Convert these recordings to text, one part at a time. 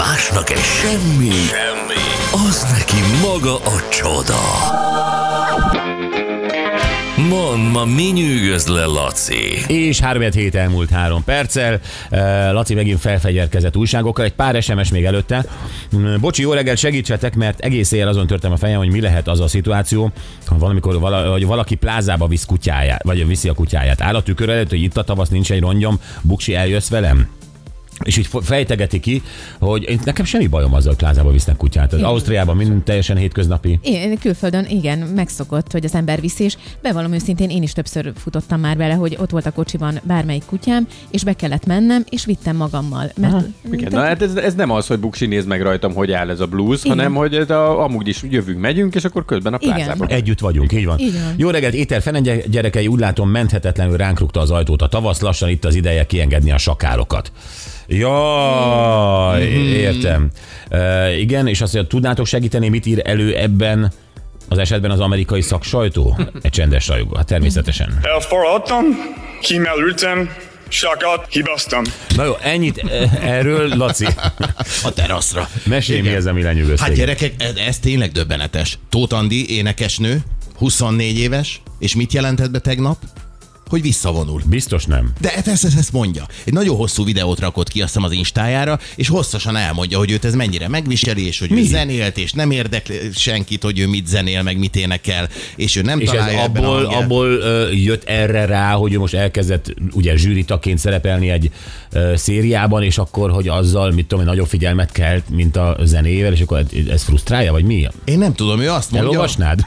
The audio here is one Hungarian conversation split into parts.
Másnak egy semmi, semmi, az neki maga a csoda. Mond, ma mi nyűgöz le, Laci? És 3 hét elmúlt három perccel. Uh, Laci megint felfegyerkezett újságokkal, egy pár SMS még előtte. Mm, Bocsi, jó reggelt, segítsetek, mert egész éjjel azon törtem a fejem, hogy mi lehet az a szituáció, ha valamikor vala, hogy valaki plázába visz kutyáját, vagy viszi a kutyáját. Áll a tükör előtt, hogy itt a tavasz, nincs egy rongyom, buksi, eljössz velem? És így fejtegeti ki, hogy én, nekem semmi bajom azzal, hogy plázába visznek kutyát. Az Ausztriában minden teljesen hétköznapi. Én külföldön igen, megszokott, hogy az ember viszi, és bevallom őszintén, én is többször futottam már bele, hogy ott volt a kocsiban bármelyik kutyám, és be kellett mennem, és vittem magammal. Mert, Igen, na hát ez, ez nem az, hogy Buksi néz meg rajtam, hogy áll ez a blues, Igen. hanem hogy ez a, amúgy is jövünk, megyünk, és akkor közben a Igen. plázába. Együtt vagyunk, így van. Van. Jó reggelt, Éter Fenen gy- gyerekei, úgy látom menthetetlenül ránk rúgta az ajtót a tavasz, lassan itt az ideje kiengedni a sakárokat. Jaj, értem. Uh, igen, és azt mondja, tudnátok segíteni, mit ír elő ebben az esetben az amerikai szaksajtó? Egy csendes rajongó, hát természetesen. Elforradtam, kimerültem, sakat hibaztam. Na jó, ennyit erről, Laci. A teraszra. Mesélj, mi ez, ami lenyűgöz Hát gyerekek, ez, ez tényleg döbbenetes. Tóth Andi, énekesnő, 24 éves, és mit jelentett be tegnap? Hogy visszavonul. Biztos nem. De ezt, ezt, ezt mondja. Egy nagyon hosszú videót rakott ki, azt hiszem az Instájára, és hosszasan elmondja, hogy őt ez mennyire megviseli, és hogy ő zenélt, és nem érdekli senkit, hogy ő mit zenél, meg mit énekel, és ő nem És ez találja ebben a abból, abból jött erre rá, hogy ő most elkezdett ugye zsűritaként szerepelni egy szériában, és akkor, hogy azzal, mit tudom, nagyobb figyelmet kelt, mint a zenével, és akkor ez frusztrálja, vagy mi? Én nem tudom, ő azt mondja, Elolvasnád?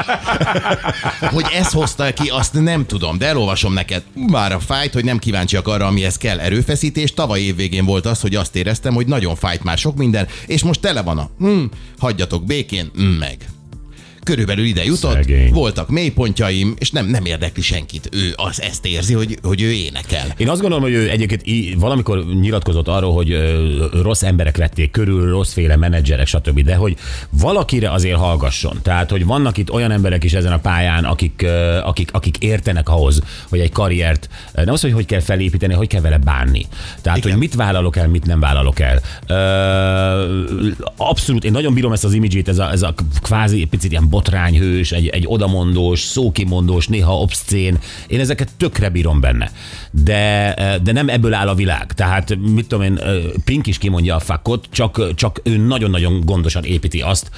hogy ez hozta ki, azt nem tudom, de elolvasom neked. Már a fájt, hogy nem kíváncsiak arra, amihez kell erőfeszítés. Tavaly évvégén volt az, hogy azt éreztem, hogy nagyon fájt már sok minden, és most tele van a hm, hagyjatok békén, hm, meg. Körülbelül ide jutott, Szegény. voltak mélypontjaim, és nem, nem érdekli senkit. Ő az ezt érzi, hogy, hogy ő énekel. Én azt gondolom, hogy ő egyébként valamikor nyilatkozott arról, hogy rossz emberek vették körül, rosszféle menedzserek, stb. De hogy valakire azért hallgasson. Tehát, hogy vannak itt olyan emberek is ezen a pályán, akik, akik, akik értenek ahhoz, hogy egy karriert, nem az, hogy hogy kell felépíteni, hogy kell vele bánni. Tehát, Igen. hogy mit vállalok el, mit nem vállalok el. Abszolút, én nagyon bírom ezt az imidzsét, ez a, ez a kvázi picit ilyen botrányhős, egy, egy odamondós, szókimondós, néha obszcén. Én ezeket tökre bírom benne. De, de nem ebből áll a világ. Tehát, mit tudom én, Pink is kimondja a fakot, csak, csak ő nagyon-nagyon gondosan építi azt,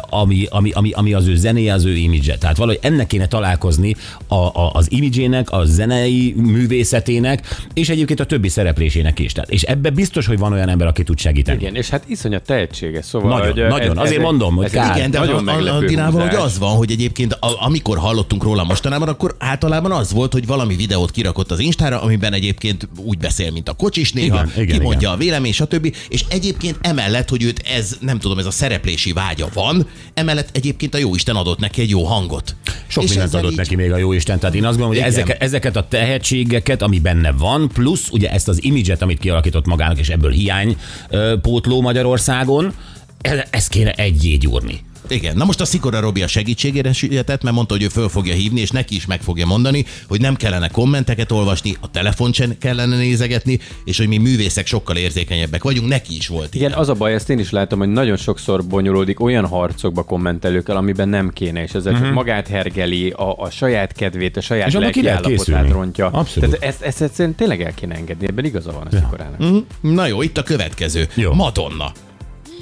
ami, ami, ami, ami az ő zenéje, az ő imidzse. Tehát valahogy ennek kéne találkozni a, a, az imidzsének, a zenei művészetének, és egyébként a többi szereplésének is. Tehát, és ebbe biztos, hogy van olyan ember, aki tud segíteni. Igen, és hát iszonyat tehetséges, szóval... Nagyon, hogy, nagyon. Azért egy- mondom, hogy ez kár. Igen, de nagyon a, a, a Dinával hogy az van, hogy egyébként a, amikor hallottunk róla mostanában, akkor általában az volt, hogy valami videót kirakott az Instára, amiben egyébként úgy beszél, mint a kocsis néha, Igen, igen, kimondja igen. a vélemény, stb. És egyébként emellett, hogy őt ez, nem tudom, ez a szereplési vágya van, emellett egyébként a jóisten adott neki egy jó hangot. Sok És mindent adott így- neki még a jó Isten. Tehát én azt gondolom, hogy Igen. ezeket, a tehetségeket, ami benne van, plusz ugye ezt az imidzset, amit kialakított magának, és ebből hiány pótló Magyarországon, ezt kéne egyé gyúrni. Igen, na most a Szikora Robi a segítségére sietett, mert mondta, hogy ő föl fogja hívni, és neki is meg fogja mondani, hogy nem kellene kommenteket olvasni, a telefont sem kellene nézegetni, és hogy mi művészek sokkal érzékenyebbek vagyunk, neki is volt ilyen. Igen, az a baj, ezt én is látom, hogy nagyon sokszor bonyolódik olyan harcokba kommentelőkkel, amiben nem kéne, és ezzel csak magát hergeli, a, a saját kedvét, a saját. És lelki állapotát rontja. Abszolút. Tehát ezt, ezt egyszerűen tényleg el kéne engedni, ebben igaza van a szikorának. Mhm. Na jó, itt a következő. Jó. Madonna.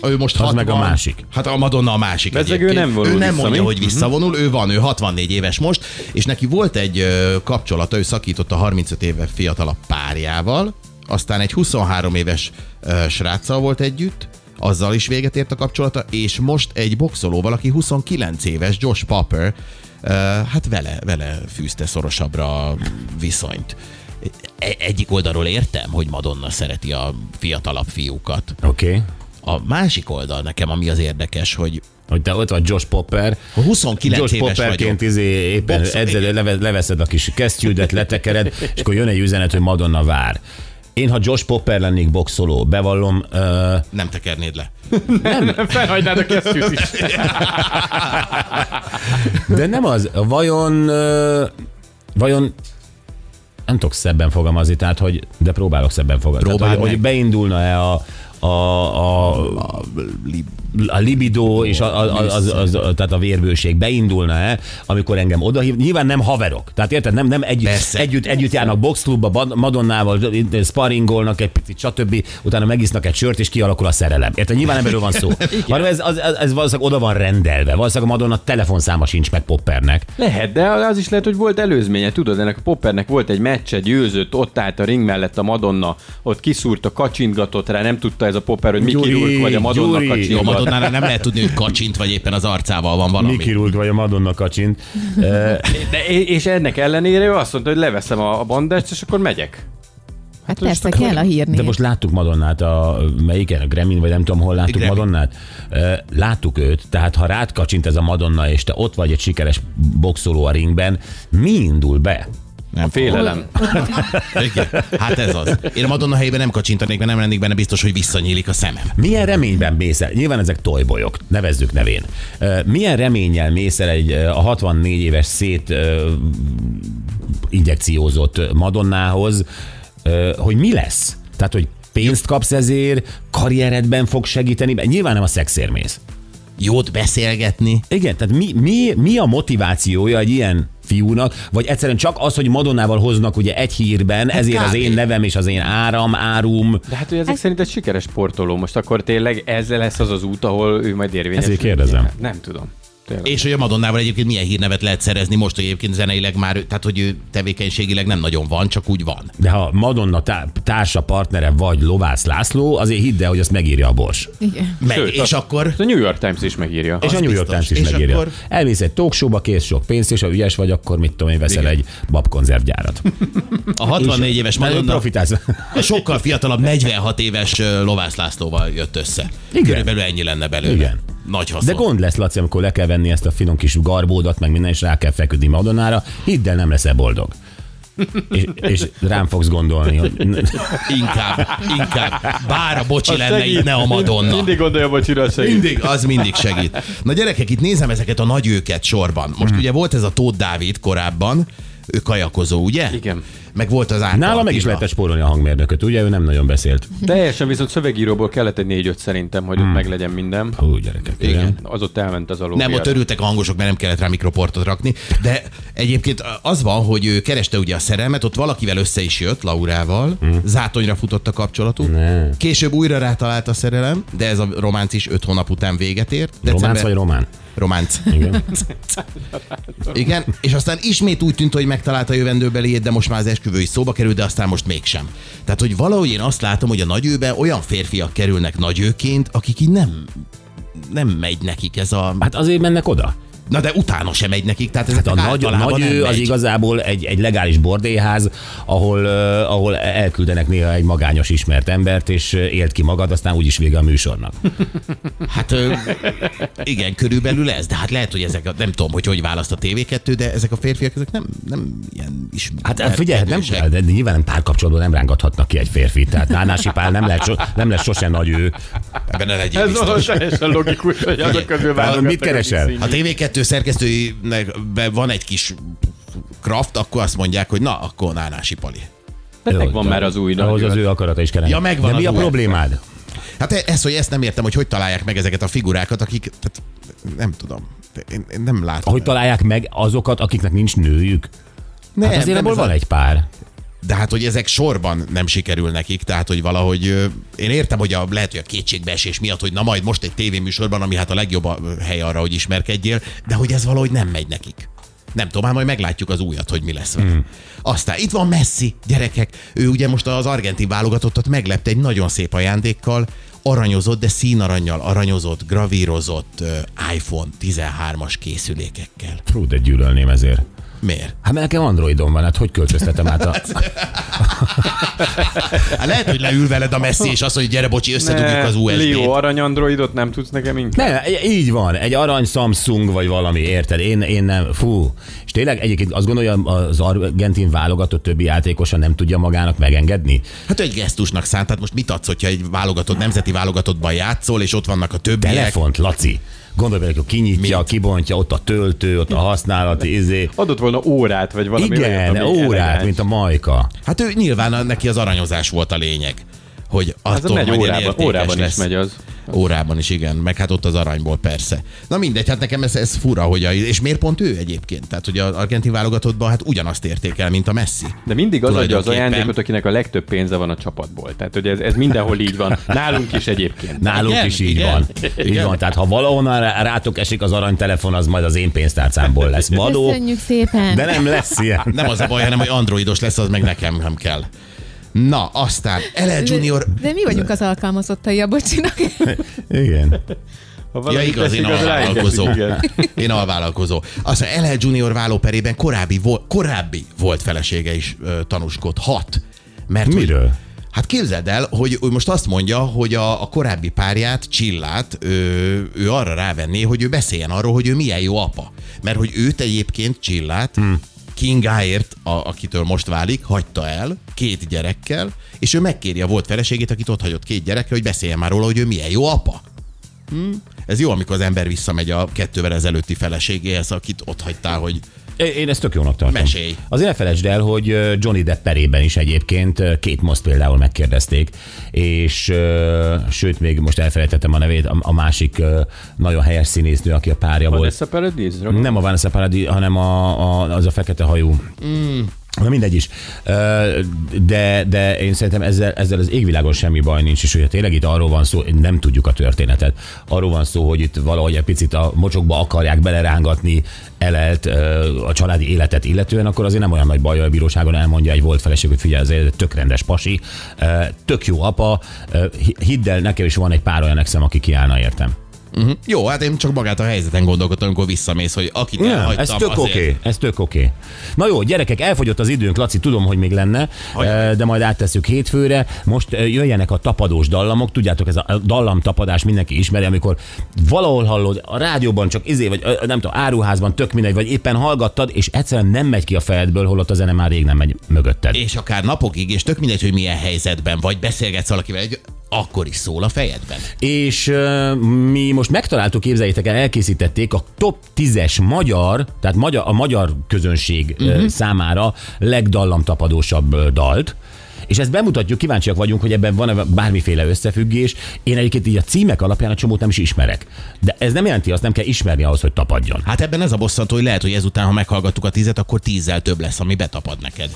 Ő most Az 60, meg a másik. Hát a Madonna a másik. Bezzeg ő nem vonul Ő nem vissza, mondja, mi? hogy visszavonul, ő van, ő 64 éves most, és neki volt egy kapcsolata, ő szakított a 35 éve fiatalabb párjával, aztán egy 23 éves ö, sráccal volt együtt, azzal is véget ért a kapcsolata, és most egy boxolóval, aki 29 éves, Josh Popper, hát vele, vele fűzte szorosabbra a viszonyt. E- Egyik oldalról értem, hogy Madonna szereti a fiatalabb fiúkat. Oké? Okay. A másik oldal nekem, ami az érdekes, hogy Hogy te ott vagy Josh Popper, ha 29 Josh éves Popperként vagyok. izé éppen Boxol- edzed, leve, leveszed a kis kesztyűdet, letekered, és akkor jön egy üzenet, hogy Madonna vár. Én, ha Josh Popper lennék boxoló, bevallom, uh, Nem tekernéd le. Felhagynád a kesztyűt is. De nem az, vajon, ö, vajon nem tudok szebben fogalmazni, tehát, hogy, de próbálok szebben fogalmazni. Próbáld Tehát, hogy, hogy beindulna-e a, a, a, a libido és a, a, az, az, az, tehát a vérbőség beindulna-e, amikor engem odahív. Nyilván nem haverok. Tehát érted, nem, nem együtt, Persze. együtt, együtt járnak boxklubba, Madonnával, sparringolnak egy picit, stb. Utána megisznak egy sört, és kialakul a szerelem. Érted, nyilván nem erről van szó. Hanem ez, az, ez, ez valószínűleg oda van rendelve. Valószínűleg a Madonna telefonszáma sincs meg Poppernek. Lehet, de az is lehet, hogy volt előzménye. Tudod, ennek a Poppernek volt egy meccse, győzött, ott állt a ring mellett a Madonna, ott kiszúrta, kacsintgatott rá, nem tudta ez a Popper, hogy Gyuri, Rourke vagy a Madonna Gyuri. Jó, Madonnánál nem lehet tudni, hogy kacsint, vagy éppen az arcával van valami. Mickey Rourke vagy a Madonna kacsint. De, és ennek ellenére ő azt mondta, hogy leveszem a bandást, és akkor megyek. Hát persze, kell a hírni. De most láttuk Madonnát a melyiken, a Grammy, vagy nem tudom, hol láttuk Grammy. Madonnát. Láttuk őt, tehát ha rád kacsint ez a Madonna, és te ott vagy egy sikeres boxoló a ringben, mi indul be? Nem Félelem. Igen. Hát ez az. Én a Madonna helyében nem kacsintanék, mert nem lennék benne biztos, hogy visszanyílik a szemem. Milyen reményben mész el? Nyilván ezek tojbolyok, nevezzük nevén. Milyen reménnyel mész el egy a 64 éves szét injekciózott Madonnához, hogy mi lesz? Tehát, hogy pénzt kapsz ezért, karrieredben fog segíteni, nyilván nem a szexért mész. Jót beszélgetni. Igen, tehát mi, mi, mi a motivációja egy ilyen fiúnak, vagy egyszerűen csak az, hogy Madonnával hoznak ugye egy hírben, ezért az kb. én nevem és az én áram, árum. De hát, hogy ezek szerint egy sikeres sportoló. Most akkor tényleg ezzel lesz az az út, ahol ő majd érvényes. Ezért kérdezem. Nem tudom. Tényleg. És hogy a Madonnával egyébként milyen hírnevet lehet szerezni most, hogy egyébként zeneileg már, tehát hogy ő tevékenységileg nem nagyon van, csak úgy van. De ha Madonna tá- társa, partnere vagy Lovász László, azért hidd el, hogy azt megírja a Bors. Igen. Meg, Sőt, és azt- akkor A New York Times is megírja. És a New York biztos. Times is És megírja. akkor- Elmész egy talkshowba, kész sok pénzt, és ha ügyes vagy, akkor mit tudom én, veszel Igen. egy babkonzervgyárat. a 64 éves Madonna profitálsz. a sokkal fiatalabb 46 éves Lovász Lászlóval jött össze. Igen. Körülbelül ennyi lenne belőle. Igen. Nagy haszon. De gond lesz, Laci, amikor le kell venni ezt a finom kis garbódat, meg minden, és rá kell feküdni Madonnára, hidd el, nem leszel boldog. és, és rám fogsz gondolni, hogy Inkább, inkább. Bár a bocsi Az lenne, segít. itt ne a Madonna. Mindig gondolja, bocsira, segít. Mindig, az mindig segít. Na gyerekek, itt nézem ezeket a nagy őket sorban. Most ugye volt ez a Tóth Dávid korábban, ő kajakozó, ugye? Igen. Meg volt az Árpa nála meg is lehetett spórolni a hangmérnököt, ugye? Ő nem nagyon beszélt. Teljesen viszont szövegíróból kellett egy négy-öt szerintem, hogy ott meglegyen minden. Hú, gyerekek. Igen. Igen. Az ott elment az alul. Nem, ott örültek a hangosok, mert nem kellett rá mikroportot rakni. De egyébként az van, hogy ő kereste ugye a szerelmet, ott valakivel össze is jött, Laurával, zátonyra futott a kapcsolatuk. Ne. Később újra rátalált a szerelem, de ez a románc is öt hónap után véget ért. Románc vagy román? Románc. Igen. Igen, és aztán ismét úgy tűnt, hogy megtalálta a jövendőbeliét, de most már az esküvő is szóba került, de aztán most mégsem. Tehát, hogy valahogy én azt látom, hogy a nagyőbe olyan férfiak kerülnek nagyőként, akik így nem nem megy nekik ez a... Hát azért mennek oda. Na de utána sem megy nekik, tehát hát a nagy, nagy ő az igazából egy, egy legális bordélyház, ahol, uh, ahol e- elküldenek néha egy magányos ismert embert, és élt ki magad, aztán úgyis vége a műsornak. Hát uh, igen, körülbelül ez, de hát lehet, hogy ezek, a nem tudom, hogy hogy választ a TV2, de ezek a férfiak, ezek nem, nem ilyen is. Hát, hát figyelj, hát nem, de nyilván nem párkapcsolatban nem rángathatnak ki egy férfit, tehát Nánási Pál nem, lehet so, nem lesz sosem nagy ő. Ebben ne legyél Ez biztos. teljesen logikus, hogy azok közül Mit keresel? A TV2 műsor szerkesztőinek van egy kis kraft, akkor azt mondják, hogy na, akkor Nánási Pali. Mert megvan már az új. Ahhoz az ő akarata is kell. Ja, megvan De mi a problémád? Hát e- ez, hogy ezt nem értem, hogy hogy találják meg ezeket a figurákat, akik, tehát nem tudom, én, én nem látom. Hogy találják meg azokat, akiknek nincs nőjük? Nem, hát azért nem ebből van a... egy pár. De hát, hogy ezek sorban nem sikerül nekik, tehát, hogy valahogy én értem, hogy a, lehet, hogy a kétségbeesés miatt, hogy na majd most egy tévéműsorban, ami hát a legjobb a hely arra, hogy ismerkedjél, de hogy ez valahogy nem megy nekik. Nem tudom, hát majd meglátjuk az újat, hogy mi lesz vele. Hmm. Aztán itt van Messi, gyerekek. Ő ugye most az argentin válogatottat meglepte egy nagyon szép ajándékkal, aranyozott, de színaranyjal aranyozott, gravírozott iPhone 13-as készülékekkel. Fú, de gyűlölném ezért. Miért? Hát mert nekem Androidon van, hát hogy költöztetem át a... Hát lehet, hogy leül veled a Messi, és azt mondja, hogy gyere, bocsi, összedugjuk az USB-t. Leo, arany androidot nem tudsz nekem inkább? Ne, így van, egy arany Samsung vagy valami, érted? Én, én nem, fú. És tényleg egyébként azt gondolja, az argentin válogatott többi játékosa nem tudja magának megengedni? Hát egy gesztusnak szánt, tehát most mit adsz, hogyha egy válogatott, nemzeti válogatottban játszol, és ott vannak a többiek? Telefont, Laci. Gondolj bele, hogy kinyitja, Mit? kibontja, ott a töltő, ott a használati izé. Adott volna órát, vagy valami Igen, olyat, ami órát, elegáns. mint a majka. Hát ő nyilván neki az aranyozás volt a lényeg. Hogy attól megy órában, értékes órában lesz. is megy az. Órában is, igen. Meg hát ott az aranyból persze. Na mindegy, hát nekem ez, ez fura, hogy a, és miért pont ő egyébként? Tehát, hogy az argentin válogatottban hát ugyanazt értékel, mint a Messi. De mindig az adja az ajándékot, akinek a legtöbb pénze van a csapatból. Tehát, hogy ez, ez mindenhol így van. Nálunk is egyébként. Nálunk Igen, is így igen, van. Így igen. van. Tehát ha valahonnan rá- rátok esik az aranytelefon, az majd az én pénztárcámból lesz. Vadó, Köszönjük szépen! de nem lesz ilyen. Nem az a baj, hanem hogy androidos lesz, az meg nekem nem kell. Na, aztán LL Junior... De, de mi vagyunk az alkalmazottai a bocsinak. Igen. Ha Ja, igaz, én alvállalkozó. Én alvállalkozó. Aztán LL Junior vállóperében korábbi, vol, korábbi volt felesége is ö, tanúskodhat. Mert hogy- Miről? Hát képzeld el, hogy ő most azt mondja, hogy a, a korábbi párját, Csillát, ő, ő arra rávenné, hogy ő beszéljen arról, hogy ő milyen jó apa. Mert hogy őt egyébként, Csillát, hmm. Kingáért, a, akitől most válik, hagyta el két gyerekkel, és ő megkéri a volt feleségét, akit ott hagyott két gyerekkel, hogy beszéljen már róla, hogy ő milyen jó apa. Hmm. Ez jó, amikor az ember visszamegy a kettővel ezelőtti feleségéhez, akit ott hagytál, hogy Én ezt tök jónak tartom. Mesélj. Azért ne felejtsd el, hogy Johnny Depp perében is egyébként két most például megkérdezték, és sőt, még most elfelejtettem a nevét, a, a másik nagyon helyes színésznő, aki a párja volt. Vanessa Paradis? Nem a Vanessa Paradis, hanem a, a, az a fekete hajú. Mm. Na mindegy is. De, de én szerintem ezzel, ezzel az égvilágon semmi baj nincs, és hogyha tényleg itt arról van szó, nem tudjuk a történetet, arról van szó, hogy itt valahogy egy picit a mocsokba akarják belerángatni elelt a családi életet illetően, akkor azért nem olyan nagy baj, a bíróságon elmondja egy volt feleség, hogy figyelj, ez tök rendes pasi, tök jó apa, hidd el, nekem is van egy pár olyan exem, aki kiállna értem. Uh-huh. jó, hát én csak magát a helyzeten gondolkodtam, amikor visszamész, hogy akit Ja, elhagytam, ez tök oké, okay, ez tök oké. Okay. Na jó, gyerekek, elfogyott az időnk, Laci, tudom, hogy még lenne, eh, de majd áttesszük hétfőre. Most eh, jöjjenek a tapadós dallamok, tudjátok, ez a dallam tapadás mindenki ismeri, amikor valahol hallod, a rádióban csak izé, vagy ö, nem tudom, áruházban tök mindegy, vagy éppen hallgattad, és egyszerűen nem megy ki a fejedből, holott a zene már rég nem megy mögötted. és akár napokig, és tök mindegy, hogy milyen helyzetben vagy, beszélgetsz valakivel, egy, akkor is szól a fejedben. És uh, mi most megtaláltuk, képzeljétek el, elkészítették a top 10-es magyar, tehát magyar, a magyar közönség uh-huh. számára legdallamtapadósabb dalt. És ezt bemutatjuk, kíváncsiak vagyunk, hogy ebben van-e bármiféle összefüggés. Én egyébként így a címek alapján a csomót nem is ismerek. De ez nem jelenti azt, nem kell ismerni ahhoz, hogy tapadjon. Hát ebben ez a bosszantó, hogy lehet, hogy ezután, ha meghallgattuk a tízet, akkor tízzel több lesz, ami betapad neked.